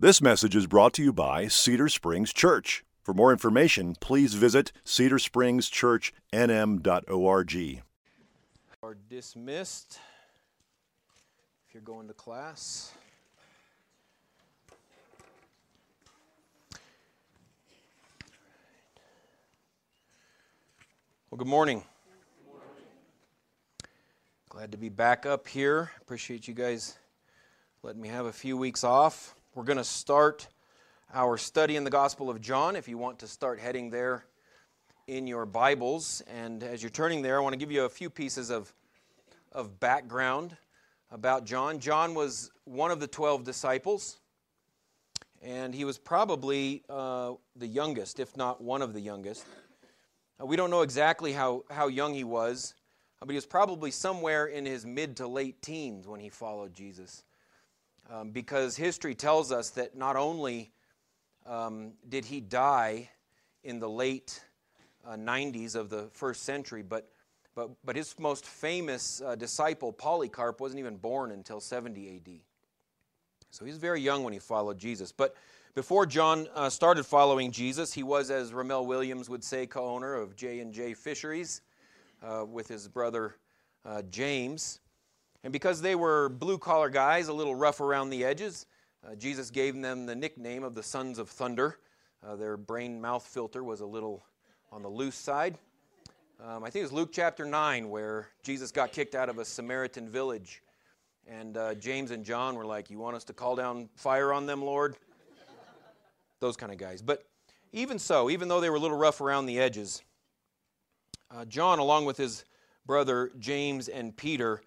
This message is brought to you by Cedar Springs Church. For more information, please visit cedarspringschurchnm.org. Are dismissed if you're going to class. Well, good morning. Glad to be back up here. Appreciate you guys letting me have a few weeks off. We're going to start our study in the Gospel of John. If you want to start heading there in your Bibles, and as you're turning there, I want to give you a few pieces of, of background about John. John was one of the 12 disciples, and he was probably uh, the youngest, if not one of the youngest. Uh, we don't know exactly how, how young he was, but he was probably somewhere in his mid to late teens when he followed Jesus. Um, because history tells us that not only um, did he die in the late uh, 90s of the first century, but, but, but his most famous uh, disciple, Polycarp, wasn't even born until 70 AD. So he was very young when he followed Jesus. But before John uh, started following Jesus, he was, as Ramel Williams would say, co-owner of J and J Fisheries uh, with his brother uh, James. And because they were blue collar guys, a little rough around the edges, uh, Jesus gave them the nickname of the Sons of Thunder. Uh, their brain mouth filter was a little on the loose side. Um, I think it was Luke chapter 9 where Jesus got kicked out of a Samaritan village. And uh, James and John were like, You want us to call down fire on them, Lord? those kind of guys. But even so, even though they were a little rough around the edges, uh, John, along with his brother James and Peter,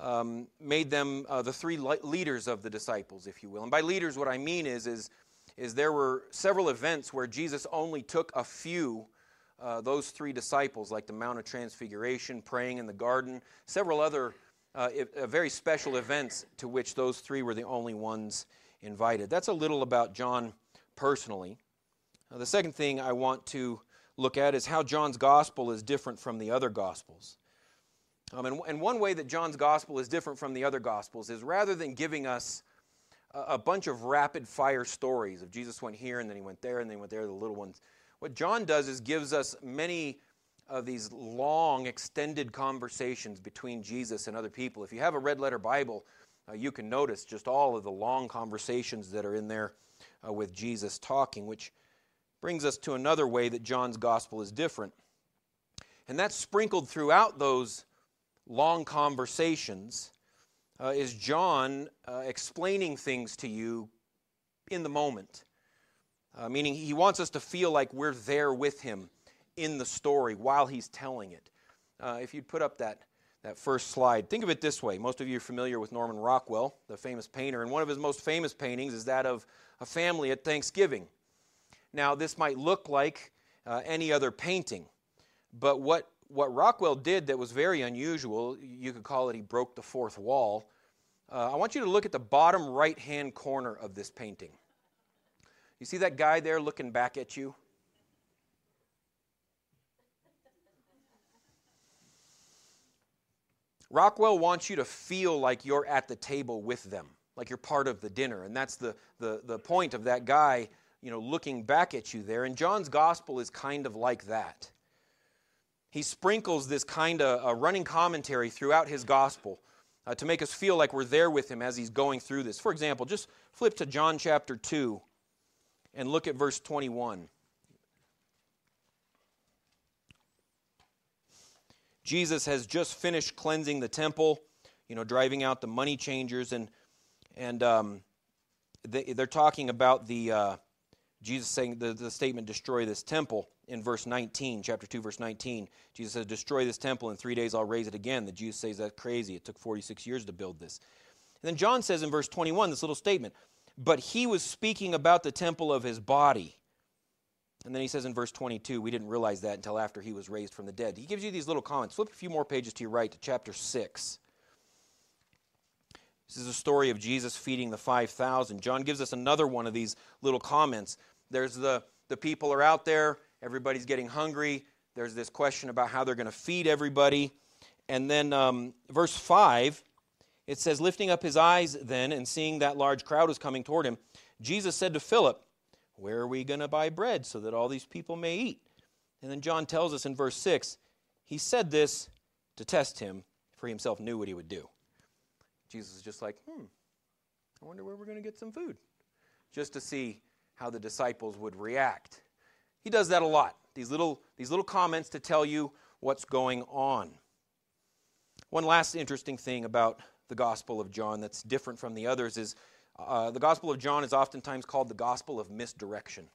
um, made them uh, the three leaders of the disciples, if you will. And by leaders, what I mean is, is, is there were several events where Jesus only took a few. Uh, those three disciples, like the Mount of Transfiguration, praying in the garden, several other uh, uh very special events to which those three were the only ones invited. That's a little about John personally. Now, the second thing I want to look at is how John's gospel is different from the other gospels. Um, and, and, one way that John's gospel is different from the other gospels is rather than giving us a, a, bunch of rapid fire stories of Jesus went here and then he went there and then he went there, the little ones, what John does is gives us many of these long, extended conversations between Jesus and other people. If you have a red letter Bible, uh, you can notice just all of the long conversations that are in there uh, with Jesus talking, which brings us to another way that John's gospel is different. And that's sprinkled throughout those long conversations uh, is John uh, explaining things to you in the moment. Uh, meaning, he wants us to feel like we're there with him in the story while he's telling it. Uh, if you'd put up that, that first slide, think of it this way. Most of you are familiar with Norman Rockwell, the famous painter, and one of his most famous paintings is that of a family at Thanksgiving. Now, this might look like uh, any other painting, but what, what Rockwell did that was very unusual, you could call it he broke the fourth wall. Uh, I want you to look at the bottom right hand corner of this painting. You see that guy there looking back at you? Rockwell wants you to feel like you're at the table with them like you're part of the dinner. And that's the, the, the point of that guy, you know, looking back at you there. And John's gospel is kind of like that. He sprinkles this kind of a running commentary throughout his gospel uh, to make us feel like we're there with him as he's going through this. For example, just flip to John chapter 2 and look at verse 21. Jesus has just finished cleansing the temple, you know, driving out the money changers. And and um, they, are talking about the uh, Jesus saying the, the statement, destroy this temple in verse 19, chapter 2, verse 19. Jesus says, destroy this temple, in three days I'll raise it again. The Jews say that's crazy. It took 46 years to build this. And then John says in verse 21, this little statement, but he was speaking about the temple of his body. And then he says in verse 22, we didn't realize that until after he was raised from the dead. He gives you these little comments. Flip a few more pages to your right to chapter 6. This is a story of Jesus feeding the 5,000. John gives us another one of these little comments. There's the, the people are out there, everybody's getting hungry. There's this question about how they're going to feed everybody. And then um, verse 5, it says, Lifting up his eyes then and seeing that large crowd was coming toward him, Jesus said to Philip, Where are we going to buy bread so that all these people may eat? And then John tells us in verse 6 he said this to test him, for he himself knew what he would do. Jesus is just like, Hmm, I wonder where we're going to get some food. Just to see how the disciples would react. He does that a lot. These little, these little comments to tell you what's going on. One last interesting thing about the Gospel of John that's different from the others is uh, the Gospel of John is oftentimes called the Gospel of misdirection.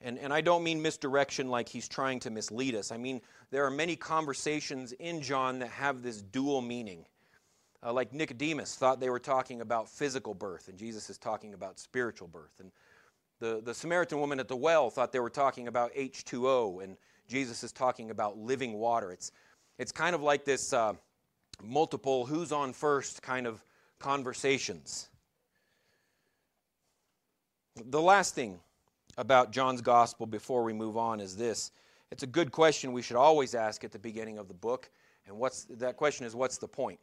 And, and I don't mean misdirection like he's trying to mislead us. I mean, there are many conversations in John that have this dual meaning. Uh, like Nicodemus thought they were talking about physical birth, and Jesus is talking about spiritual birth. And the, the Samaritan woman at the well thought they were talking about H2O, and Jesus is talking about living water. It's, it's kind of like this uh, multiple who's on first kind of conversations. The last thing about John's gospel before we move on is this. It's a good question we should always ask at the beginning of the book. And what's that question is what's the point?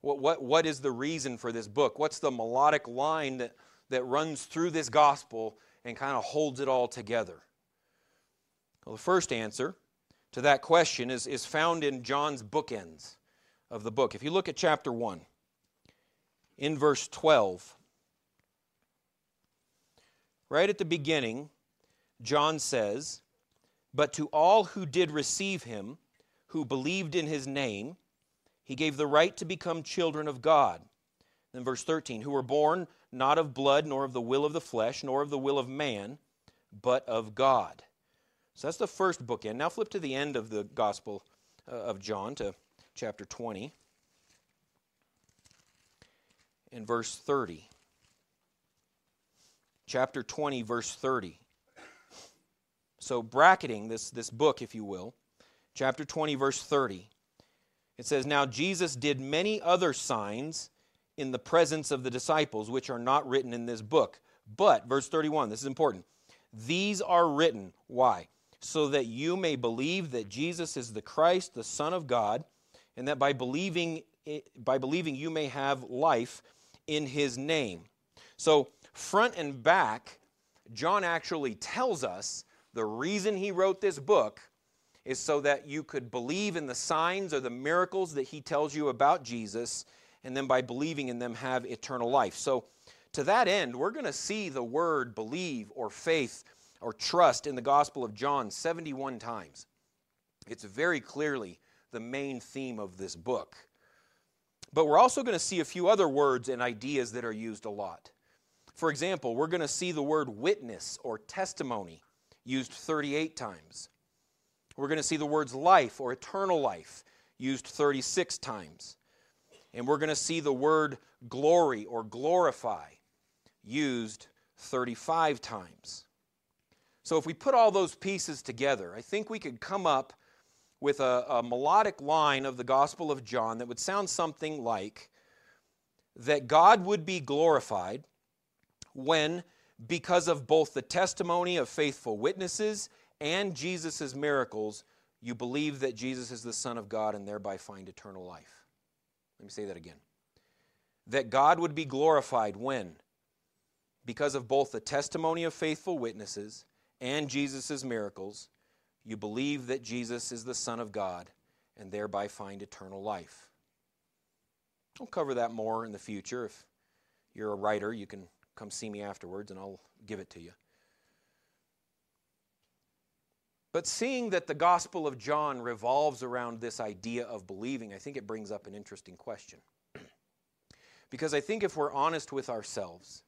What, what, what is the reason for this book? What's the melodic line that, that runs through this gospel and kind of holds it all together? Well, the first answer to that question is, is found in John's bookends of the book. If you look at chapter 1, in verse 12, right at the beginning, John says, But to all who did receive him, who believed in his name, he gave the right to become children of God. Then verse 13, who were born not of blood, nor of the will of the flesh, nor of the will of man, but of God. So that's the first bookend. Now flip to the end of the Gospel uh, of John, to chapter 20, and verse 30. Chapter 20, verse 30. So, bracketing this, this book, if you will, chapter 20, verse 30, it says, Now Jesus did many other signs in the presence of the disciples, which are not written in this book. But, verse 31, this is important. These are written. Why? so that you may believe that Jesus is the Christ, the Son of God, and that by believing, by believing you may have life in his name. So, front and back, John actually tells us the reason he wrote this book is so that you could believe in the signs or the miracles that he tells you about Jesus, and then by believing in them have eternal life. So, to that end, we're going to see the word believe or faith or trust in the Gospel of John 71 times. It's very clearly the main theme of this book. But we're also going to see a few other words and ideas that are used a lot. For example, we're going to see the word witness or testimony used 38 times. We're going to see the words life or eternal life used 36 times. And we're going to see the word glory or glorify used 35 times. So if we put all those pieces together, I think we could come up with a, a, melodic line of the Gospel of John that would sound something like that God would be glorified when, because of both the testimony of faithful witnesses and Jesus' miracles, you believe that Jesus is the Son of God and thereby find eternal life. Let me say that again. That God would be glorified when, because of both the testimony of faithful witnesses and Jesus' miracles, you believe that Jesus is the Son of God and thereby find eternal life. I'll cover that more in the future. If you're a writer, you can come see me afterwards and I'll give it to you. But seeing that the Gospel of John revolves around this idea of believing, I think it brings up an interesting question. because I think if we're honest with ourselves,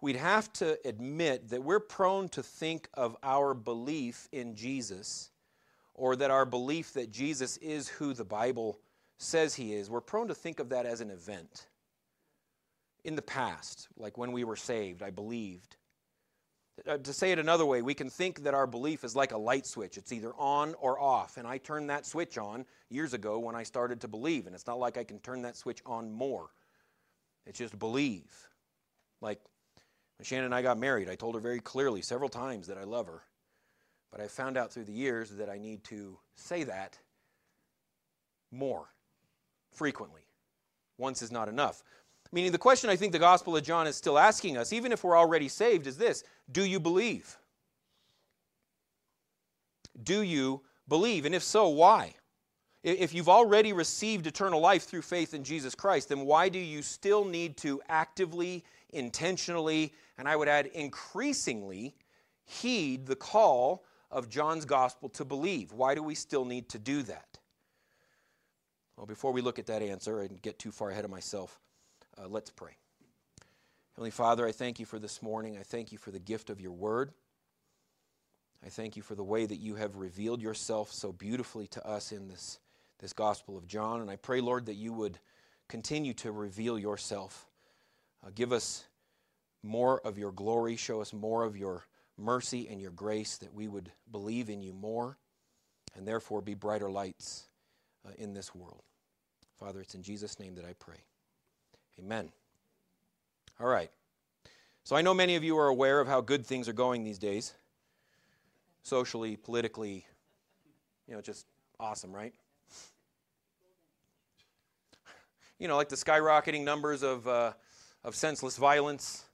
we'd have to admit that we're prone to think of our belief in Jesus or that our belief that Jesus is who the Bible says he is, we're prone to think of that as an event. In the past, like when we were saved, I believed. Uh, to say it another way, we can think that our belief is like a light switch. It's either on or off. And I turned that switch on years ago when I started to believe. And it's not like I can turn that switch on more. It's just believe. Like when Shannon and I got married, I told her very clearly several times that I love her. But I found out through the years that I need to say that more frequently. Once is not enough. Meaning, the question I think the Gospel of John is still asking us, even if we're already saved, is this Do you believe? Do you believe? And if so, why? If you've already received eternal life through faith in Jesus Christ, then why do you still need to actively, intentionally, and I would add increasingly heed the call of John's gospel to believe? Why do we still need to do that? Well, before we look at that answer and get too far ahead of myself, uh, let's pray. Heavenly Father, I thank you for this morning. I thank you for the gift of your word. I thank you for the way that you have revealed yourself so beautifully to us in this this Gospel of John. And I pray, Lord, that you would continue to reveal yourself. Uh, give us more of your glory, show us more of your mercy and your grace, that we would believe in you more and therefore be brighter lights uh, in this world. Father, it's in Jesus' name that I pray. Amen. All right. So I know many of you are aware of how good things are going these days. Socially, politically, you know, just awesome, right? you know, like the skyrocketing numbers of, uh, of senseless violence,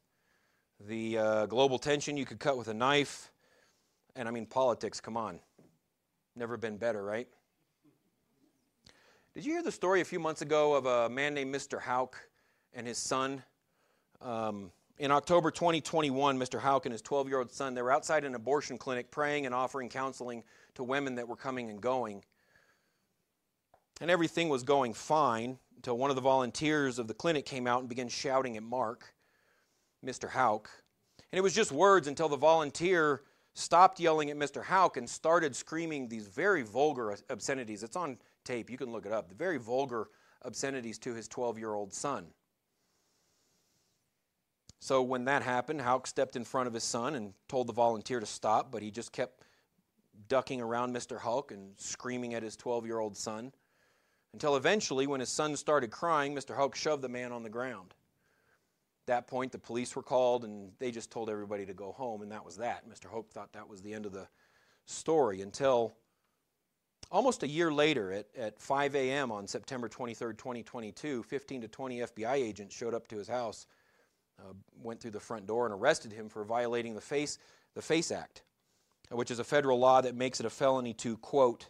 the uh, global tension you could cut with a knife, and I mean, politics, come on. Never been better, right? Did you hear the story a few months ago of a man named Mr. Houck and his son? Um, in October 2021, Mr. Houck and his 12 year old son, they were outside an abortion clinic praying and offering counseling to women that were coming and going. And everything was going fine until one of the volunteers of the clinic came out and began shouting at Mark, Mr. Houck. And it was just words until the volunteer stopped yelling at Mr. Houck and started screaming these very vulgar obscenities. It's on tape, you can look it up. The very vulgar obscenities to his 12 year old son. So when that happened, Houck stepped in front of his son and told the volunteer to stop, but he just kept ducking around Mr. Houck and screaming at his 12 year old son. Until eventually, when his son started crying, Mr. Houck shoved the man on the ground. At that point, the police were called and they just told everybody to go home, and that was that. Mr. Houck thought that was the end of the story until almost a year later, at, at 5 a.m. on September 23, 2022, 15 to 20 FBI agents showed up to his house, uh, went through the front door, and arrested him for violating the FACE, the FACE Act, which is a federal law that makes it a felony to, quote,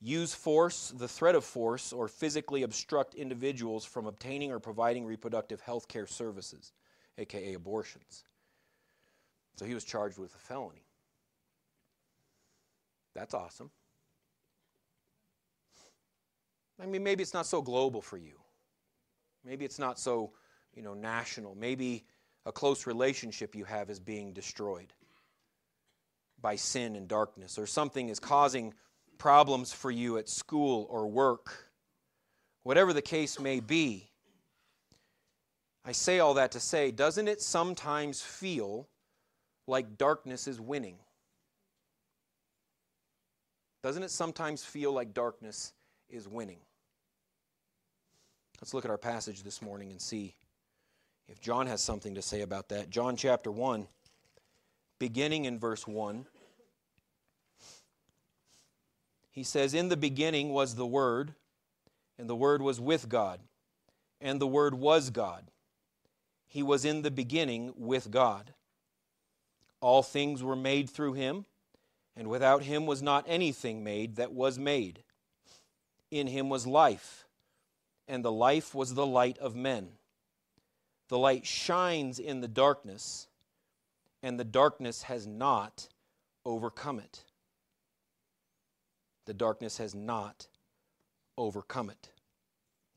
use force, the threat of force, or physically obstruct individuals from obtaining or providing reproductive health care services, aka abortions. So he was charged with a felony. That's awesome. I mean, maybe it's not so global for you. Maybe it's not so, you know, national. Maybe a close relationship you have is being destroyed by sin and darkness, or something is causing problems for you at school or work, whatever the case may be. I say all that to say, doesn't it sometimes feel like darkness is winning? Doesn't it sometimes feel like darkness is winning? Let's look at our passage this morning and see if John has something to say about that. John chapter 1, beginning in verse 1. He says, In the beginning was the Word, and the Word was with God, and the Word was God. He was in the beginning with God. All things were made through him, and without him was not anything made that was made. In him was life, and the life was the light of men. The light shines in the darkness, and the darkness has not overcome it the darkness has not overcome it.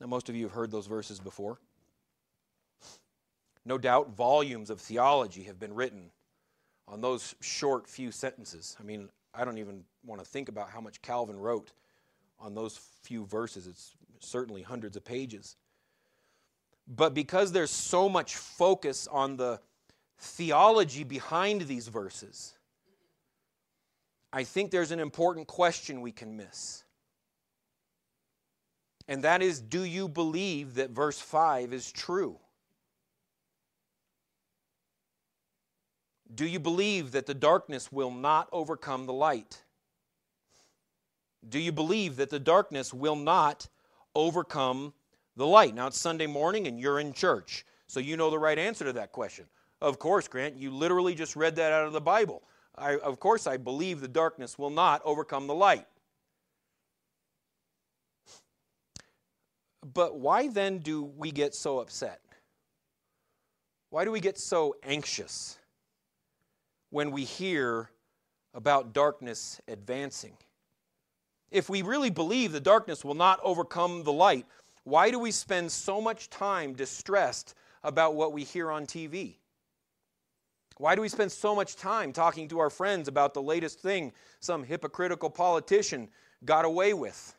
Now, most of you have heard those verses before. No doubt, volumes of theology have been written on those short few sentences. I mean, I don't even want to think about how much Calvin wrote on those few verses. It's certainly hundreds of pages. But because there's so much focus on the theology behind these verses, I think there's an important question we can miss. And that is do you believe that verse 5 is true? Do you believe that the darkness will not overcome the light? Do you believe that the darkness will not overcome the light? Now it's Sunday morning and you're in church, so you know the right answer to that question. Of course, Grant, you literally just read that out of the Bible. I, of course, I believe the darkness will not overcome the light. But why then do we get so upset? Why do we get so anxious when we hear about darkness advancing? If we really believe the darkness will not overcome the light, why do we spend so much time distressed about what we hear on TV? Why do we spend so much time talking to our friends about the latest thing some hypocritical politician got away with?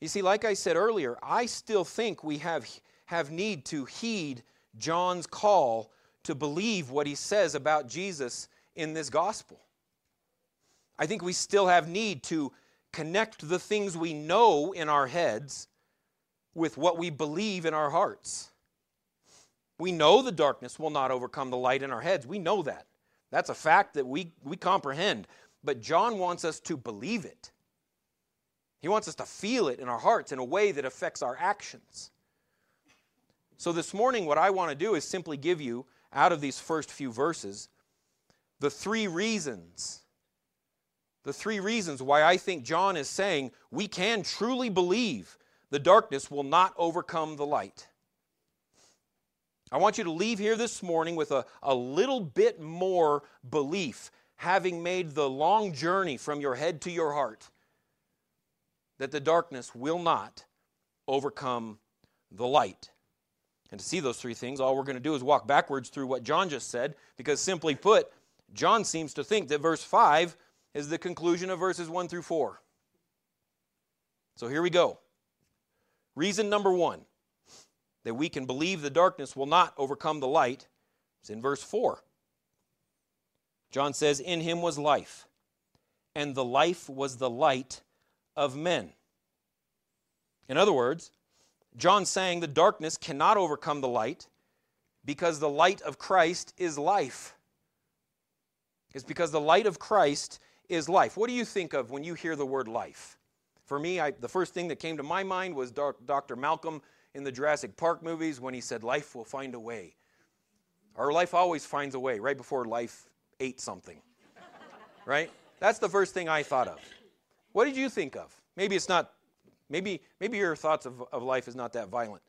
You see, like I said earlier, I still think we have, have need to heed John's call to believe what he says about Jesus in this gospel. I think we still have need to connect the things we know in our heads with what we believe in our hearts. We know the darkness will not overcome the light in our heads. We know that. That's a fact that we, we comprehend. But John wants us to believe it. He wants us to feel it in our hearts in a way that affects our actions. So, this morning, what I want to do is simply give you, out of these first few verses, the three reasons. The three reasons why I think John is saying we can truly believe the darkness will not overcome the light. I want you to leave here this morning with a, a little bit more belief, having made the long journey from your head to your heart that the darkness will not overcome the light. And to see those three things, all we're going to do is walk backwards through what John just said, because simply put, John seems to think that verse 5 is the conclusion of verses 1 through 4. So here we go. Reason number one that we can believe the darkness will not overcome the light is in verse 4. John says, In him was life, and the life was the light of men. In other words, John saying the darkness cannot overcome the light because the light of Christ is life. It's because the light of Christ is life. What do you think of when you hear the word life? For me, I, the first thing that came to my mind was Dr. Malcolm in the Jurassic Park movies when he said, Life will find a way. Our life always finds a way, right before life ate something. right? That's the first thing I thought of. What did you think of? Maybe it's not, maybe, maybe your thoughts of, of life is not that violent.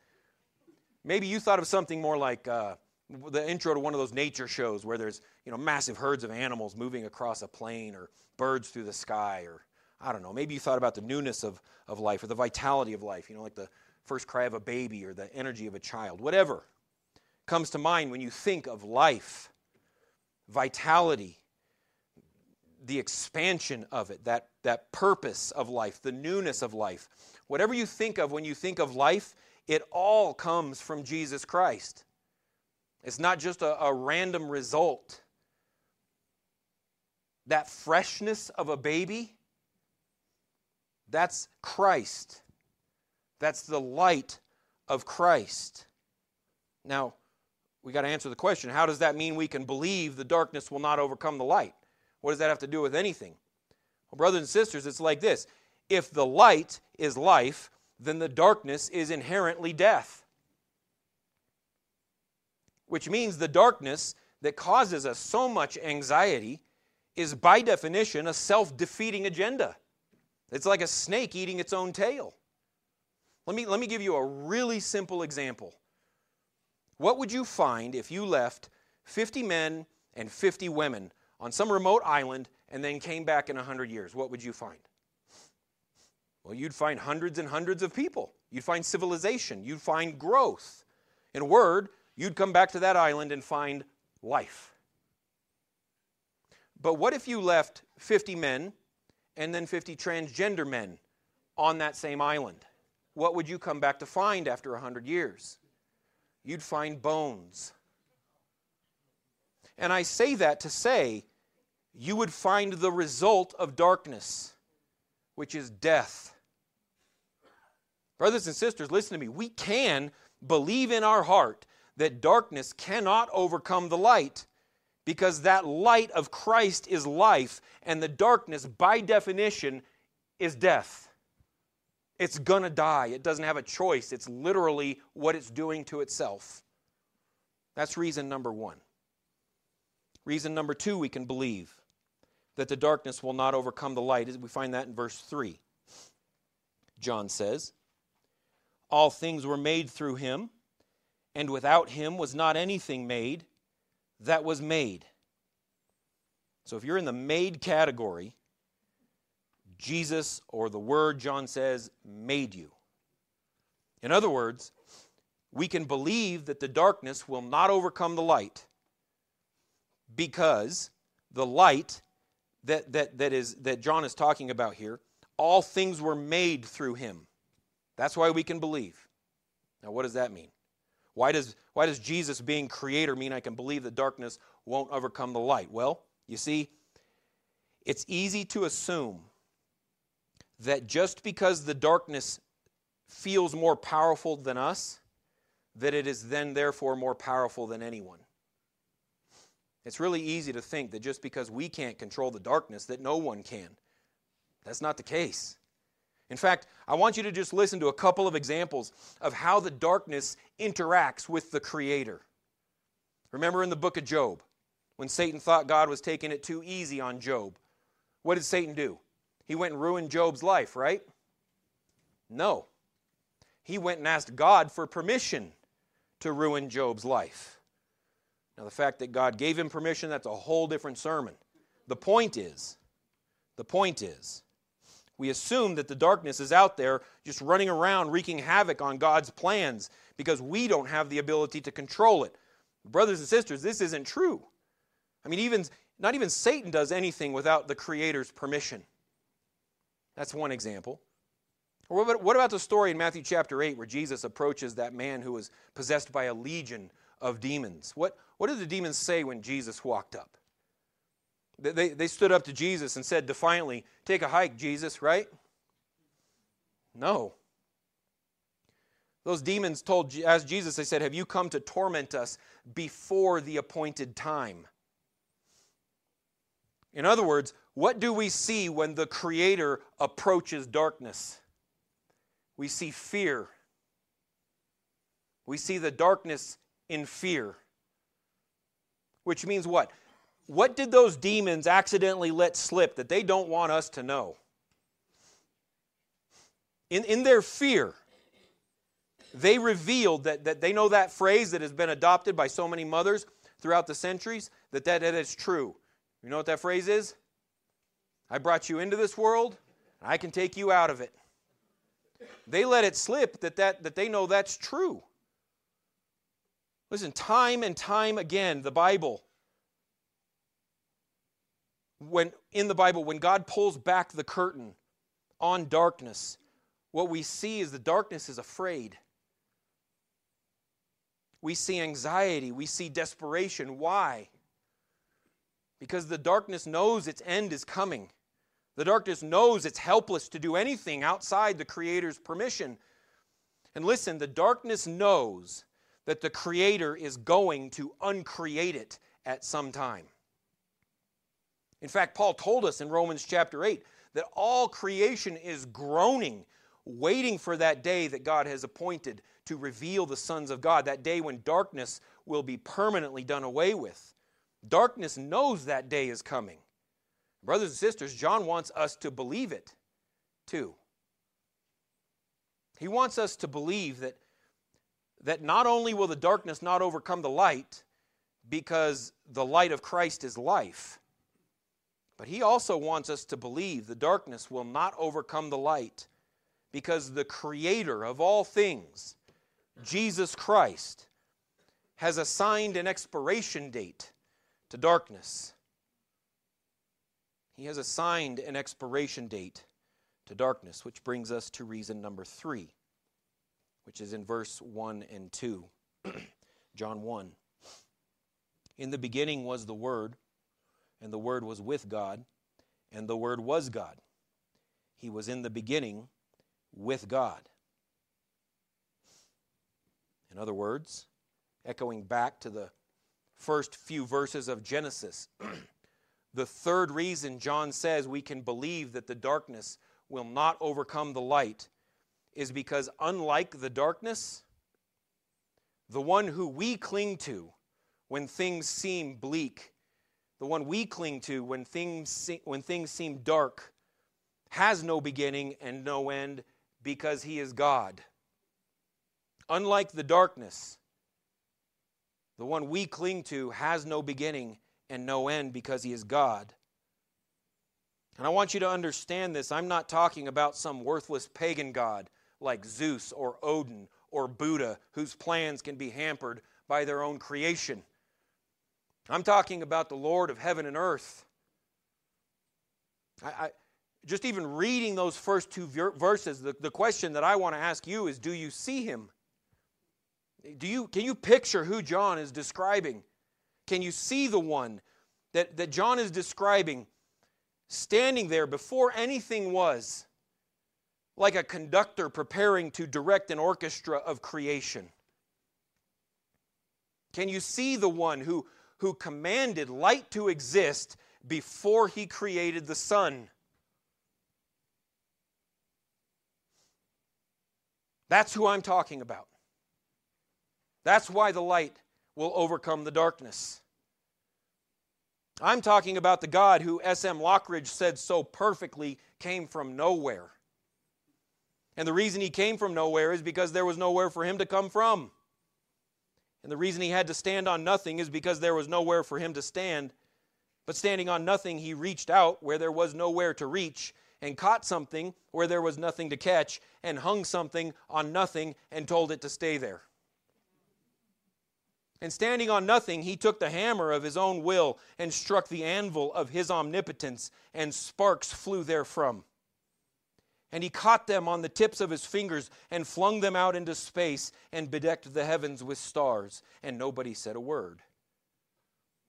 Maybe you thought of something more like uh, the intro to one of those nature shows where there's you know massive herds of animals moving across a plain or birds through the sky or I don't know. Maybe you thought about the newness of, of life or the vitality of life, you know, like the first cry of a baby or the energy of a child. Whatever comes to mind when you think of life, vitality, the expansion of it, that, that purpose of life, the newness of life. Whatever you think of when you think of life, it all comes from Jesus Christ. It's not just a, a random result. That freshness of a baby, that's Christ. That's the light of Christ. Now, we got to answer the question how does that mean we can believe the darkness will not overcome the light? What does that have to do with anything? Well, brothers and sisters, it's like this if the light is life, then the darkness is inherently death. Which means the darkness that causes us so much anxiety is by definition a self defeating agenda. It's like a snake eating its own tail. Let me, let me give you a really simple example. What would you find if you left 50 men and 50 women on some remote island and then came back in 100 years, what would you find? Well, you'd find hundreds and hundreds of people. You'd find civilization. You'd find growth. In a word, you'd come back to that island and find life. But what if you left 50 men and then 50 transgender men on that same island? What would you come back to find after 100 years? You'd find bones. And I say that to say you would find the result of darkness, which is death. Brothers and sisters, listen to me. We can believe in our heart that darkness cannot overcome the light because that light of Christ is life, and the darkness, by definition, is death. It's to die. It doesn't have a choice. It's literally what it's doing to itself. That's reason number one. Reason number two, we can believe that the darkness will not overcome the light. We find that in verse 3. John says, All things were made through him, and without him was not anything made that was made. So if you're in the made category, Jesus or the Word, John says, made you. In other words, we can believe that the darkness will not overcome the light because the light that, that, that, is, that John is talking about here, all things were made through him. That's why we can believe. Now, what does that mean? Why does, why does Jesus being creator mean I can believe the darkness won't overcome the light? Well, you see, it's easy to assume that just because the darkness feels more powerful than us, that it is then therefore more powerful than anyone. It's really easy to think that just because we can't control the darkness, that no one can. That's not the case. In fact, I want you to just listen to a couple of examples of how the darkness interacts with the Creator. Remember in the book of Job, when Satan thought God was taking it too easy on Job, what did Satan do? He went and ruined Job's life, right? No. He went and asked God for permission to ruin Job's life. Now, the fact that God gave him permission, that's a whole different sermon. The point is, the point is, we assume that the darkness is out there just running around wreaking havoc on God's plans because we don't have the ability to control it. Brothers and sisters, this isn't true. I mean, even not even Satan does anything without the Creator's permission. That's one example. Or what about the story in Matthew chapter 8 where Jesus approaches that man who was possessed by a legion of demons? What, what did the demons say when Jesus walked up? They, they stood up to Jesus and said defiantly, Take a hike, Jesus, right? No. Those demons told, as Jesus, they said, Have you come to torment us before the appointed time? In other words, what do we see when the Creator approaches darkness? We see fear. We see the darkness in fear. Which means what? What did those demons accidentally let slip that they don't want us to know? In, in their fear, they revealed that, that they know that phrase that has been adopted by so many mothers throughout the centuries, that that, that is true. You know what that phrase is? I brought you into this world, and I can take you out of it. They let it slip that, that, that they know that's true. Listen, time and time again, the Bible, when in the Bible, when God pulls back the curtain on darkness, what we see is the darkness is afraid. We see anxiety, we see desperation. Why? Because the darkness knows its end is coming. The darkness knows it's helpless to do anything outside the Creator's permission. And listen, the darkness knows that the Creator is going to uncreate it at some time. In fact, Paul told us in Romans chapter 8 that all creation is groaning, waiting for that day that God has appointed to reveal the sons of God, that day when darkness will be permanently done away with. Darkness knows that day is coming. Brothers and sisters, John wants us to believe it too. He wants us to believe that, that not only will the darkness not overcome the light, because the light of Christ is life, but he also wants us to believe the darkness will not overcome the light, because the Creator of all things, Jesus Christ, has assigned an expiration date to darkness. He has assigned an expiration date to darkness, which brings us to reason number three, which is in verse 1 and 2. John 1. In the beginning was the Word, and the Word was with God, and the Word was God. He was in the beginning with God. In other words, echoing back to the first few verses of Genesis. the third reason John says we can believe that the darkness will not overcome the light is because, unlike the darkness, the one who we cling to when things seem bleak, the one we cling to when things, when things seem dark, has no beginning and no end because he is God. Unlike the darkness, the one we cling to has no beginning and no end because he is God. And I want you to understand this. I'm not talking about some worthless pagan god like Zeus or Odin or Buddha whose plans can be hampered by their own creation. I'm talking about the Lord of heaven and earth. I, I, just even reading those first two verses, the, the question that I want to ask you is do you see him? Do you, can you picture who John is describing? Can you see the one that, that John is describing standing there before anything was, like a conductor preparing to direct an orchestra of creation? Can you see the one who, who commanded light to exist before he created the sun? That's who I'm talking about. That's why the light will overcome the darkness. I'm talking about the God who S.M. Lockridge said so perfectly came from nowhere. And the reason he came from nowhere is because there was nowhere for him to come from. And the reason he had to stand on nothing is because there was nowhere for him to stand. But standing on nothing, he reached out where there was nowhere to reach and caught something where there was nothing to catch and hung something on nothing and told it to stay there. And standing on nothing, he took the hammer of his own will and struck the anvil of his omnipotence, and sparks flew therefrom. And he caught them on the tips of his fingers and flung them out into space and bedecked the heavens with stars, and nobody said a word.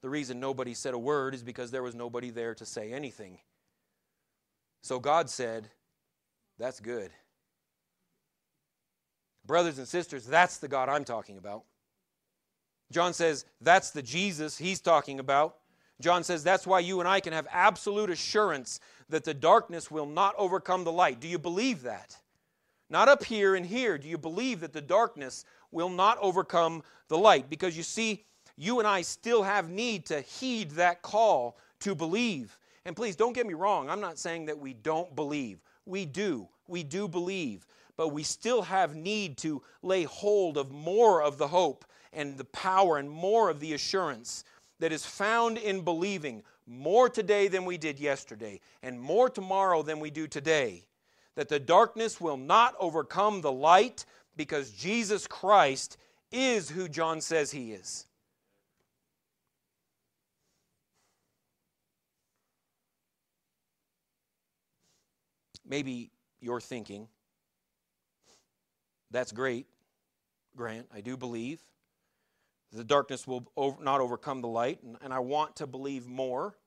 The reason nobody said a word is because there was nobody there to say anything. So God said, That's good. Brothers and sisters, that's the God I'm talking about. John says that's the Jesus he's talking about. John says that's why you and I can have absolute assurance that the darkness will not overcome the light. Do you believe that? Not up here and here. Do you believe that the darkness will not overcome the light? Because you see, you and I still have need to heed that call to believe. And please don't get me wrong, I'm not saying that we don't believe. We do. We do believe. But we still have need to lay hold of more of the hope and the power and more of the assurance that is found in believing more today than we did yesterday and more tomorrow than we do today. That the darkness will not overcome the light because Jesus Christ is who John says he is. Maybe you're thinking, that's great, Grant, I do believe. The darkness will over, not overcome the light, and, and I want to believe more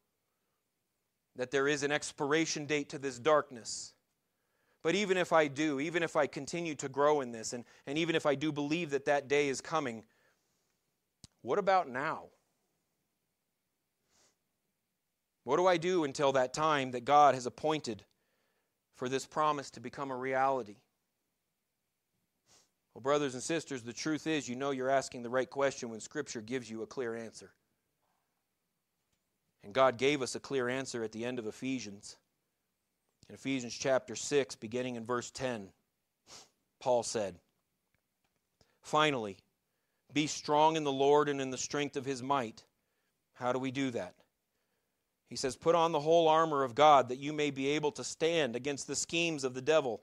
that there is an expiration date to this darkness. But even if I do, even if I continue to grow in this, and, and even if I do believe that that day is coming, what about now? What do I do until that time that God has appointed for this promise to become a reality? Well, brothers and sisters, the truth is you know you're asking the right question when Scripture gives you a clear answer. And God gave us a clear answer at the end of Ephesians. In Ephesians chapter 6, beginning in verse 10, Paul said, Finally, be strong in the Lord and in the strength of his might. How do we do that? He says, Put on the whole armor of God that you may be able to stand against the schemes of the devil.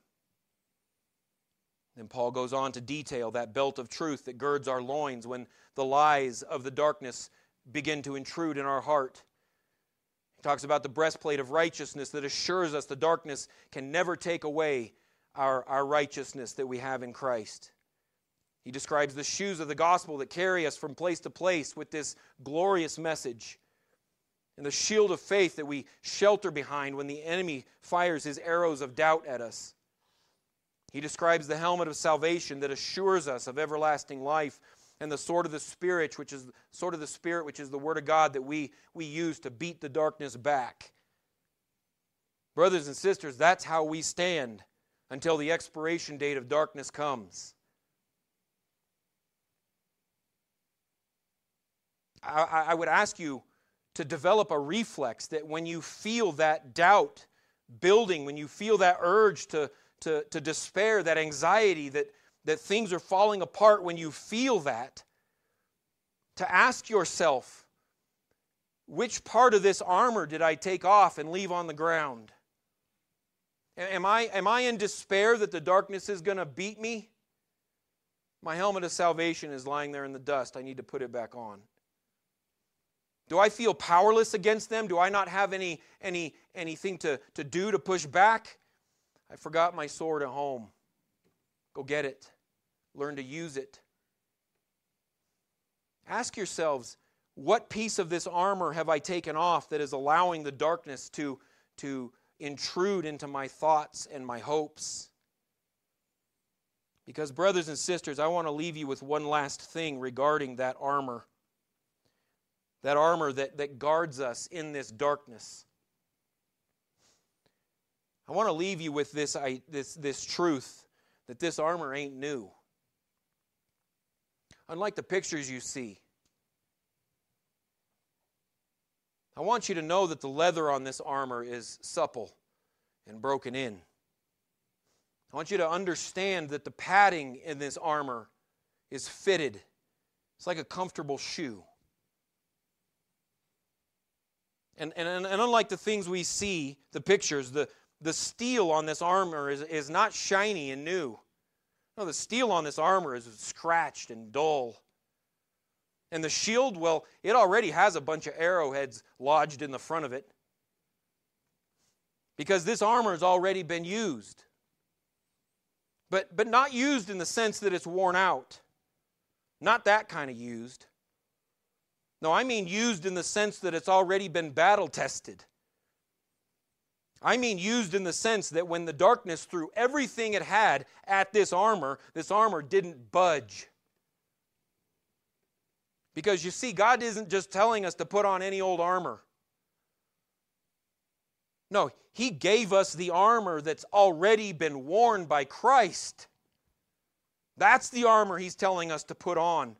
Then Paul goes on to detail that belt of truth that girds our loins when the lies of the darkness begin to intrude in our heart. He talks about the breastplate of righteousness that assures us the darkness can never take away our, our righteousness that we have in Christ. He describes the shoes of the gospel that carry us from place to place with this glorious message. And the shield of faith that we shelter behind when the enemy fires his arrows of doubt at us. He describes the helmet of salvation that assures us of everlasting life and the sword of the spirit which is sword of the spirit which is the word of God that we we use to beat the darkness back. Brothers and sisters, that's how we stand until the expiration date of darkness comes. I, I would ask you to develop a reflex that when you feel that doubt building, when you feel that urge to, to, to despair, that anxiety, that, that things are falling apart, when you feel that, to ask yourself, which part of this armor did I take off and leave on the ground? Am I, am I in despair that the darkness is going to beat me? My helmet of salvation is lying there in the dust. I need to put it back on. Do I feel powerless against them? Do I not have any, any, anything to, to do to push back? I forgot my sword at home. Go get it. Learn to use it. Ask yourselves, what piece of this armor have I taken off that is allowing the darkness to, to intrude into my thoughts and my hopes? Because, brothers and sisters, I want to leave you with one last thing regarding that armor that armor that, that guards us in this darkness. I want to leave you with this, I, this, this truth that this armor ain't new. Unlike the pictures you see, I want you to know that the leather on this armor is supple and broken in. I want you to understand that the padding in this armor is fitted. It's like a comfortable shoe. And, and, and unlike the things we see, the pictures, the, the steel on this armor is, is not shiny and new. No, the steel on this armor is scratched and dull. And the shield, well, it already has a bunch of arrowheads lodged in the front of it. Because this armor has already been used. But, but not used in the sense that it's worn out. Not that kind of used. No, I mean used in the sense that it's already been battle tested. I mean used in the sense that when the darkness threw everything it had at this armor, this armor didn't budge. Because you see, God isn't just telling us to put on any old armor. No, He gave us the armor that's already been worn by Christ. That's the armor He's telling us to put on.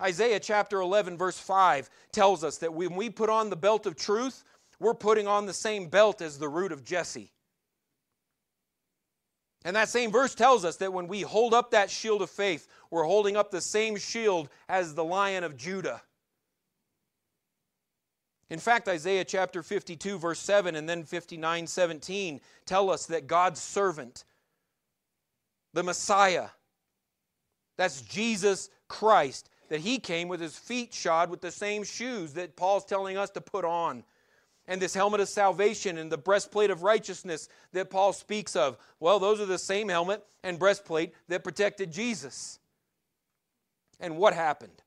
Isaiah chapter 11, verse 5 tells us that when we put on the belt of truth, we're putting on the same belt as the root of Jesse. And that same verse tells us that when we hold up that shield of faith, we're holding up the same shield as the lion of Judah. In fact, Isaiah chapter 52, verse 7, and then 59, 17 tell us that God's servant, the Messiah, that's Jesus Christ, that he came with his feet shod with the same shoes that Paul's telling us to put on. And this helmet of salvation and the breastplate of righteousness that Paul speaks of. Well, those are the same helmet and breastplate that protected Jesus. And what happened?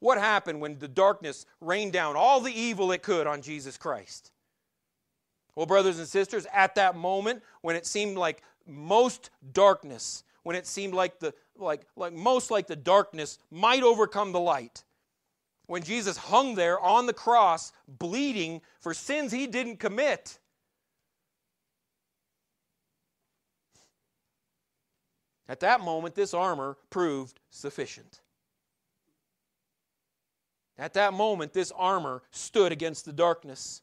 What happened when the darkness rained down all the evil it could on Jesus Christ? Well, brothers and sisters, at that moment when it seemed like most darkness, when it seemed like the like, like most like the darkness might overcome the light. When Jesus hung there on the cross, bleeding for sins he didn't commit. At that moment, this armor proved sufficient. At that moment, this armor stood against the darkness.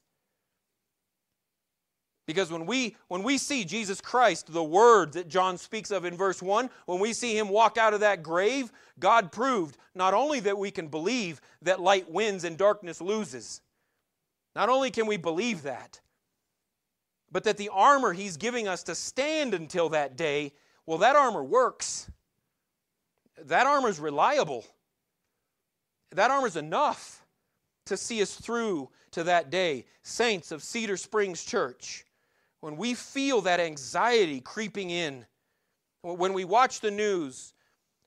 Because when we, when we see Jesus Christ, the word that John speaks of in verse 1, when we see him walk out of that grave, God proved not only that we can believe that light wins and darkness loses, not only can we believe that, but that the armor he's giving us to stand until that day, well, that armor works. That armor is reliable. That armor is enough to see us through to that day. Saints of Cedar Springs Church, when we feel that anxiety creeping in, when we watch the news,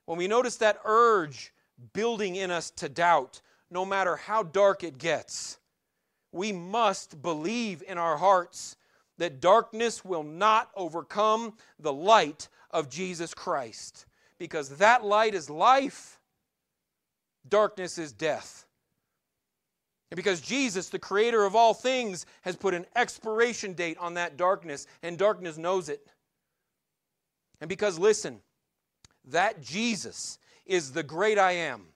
when we notice that urge building in us to doubt, no matter how dark it gets, we must believe in our hearts that darkness will not overcome the light of Jesus Christ. Because that light is life, darkness is death. And because Jesus, the creator of all things, has put an expiration date on that darkness, and darkness knows it. And because, listen, that Jesus is the great I am,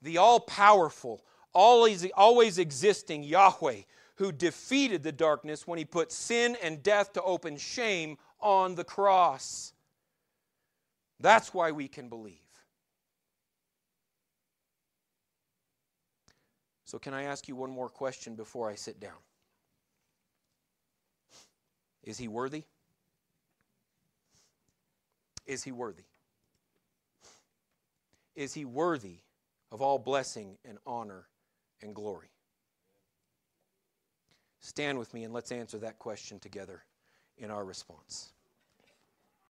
the all powerful, always, always existing Yahweh, who defeated the darkness when he put sin and death to open shame on the cross. That's why we can believe. So, can I ask you one more question before I sit down? Is he worthy? Is he worthy? Is he worthy of all blessing and honor and glory? Stand with me and let's answer that question together in our response.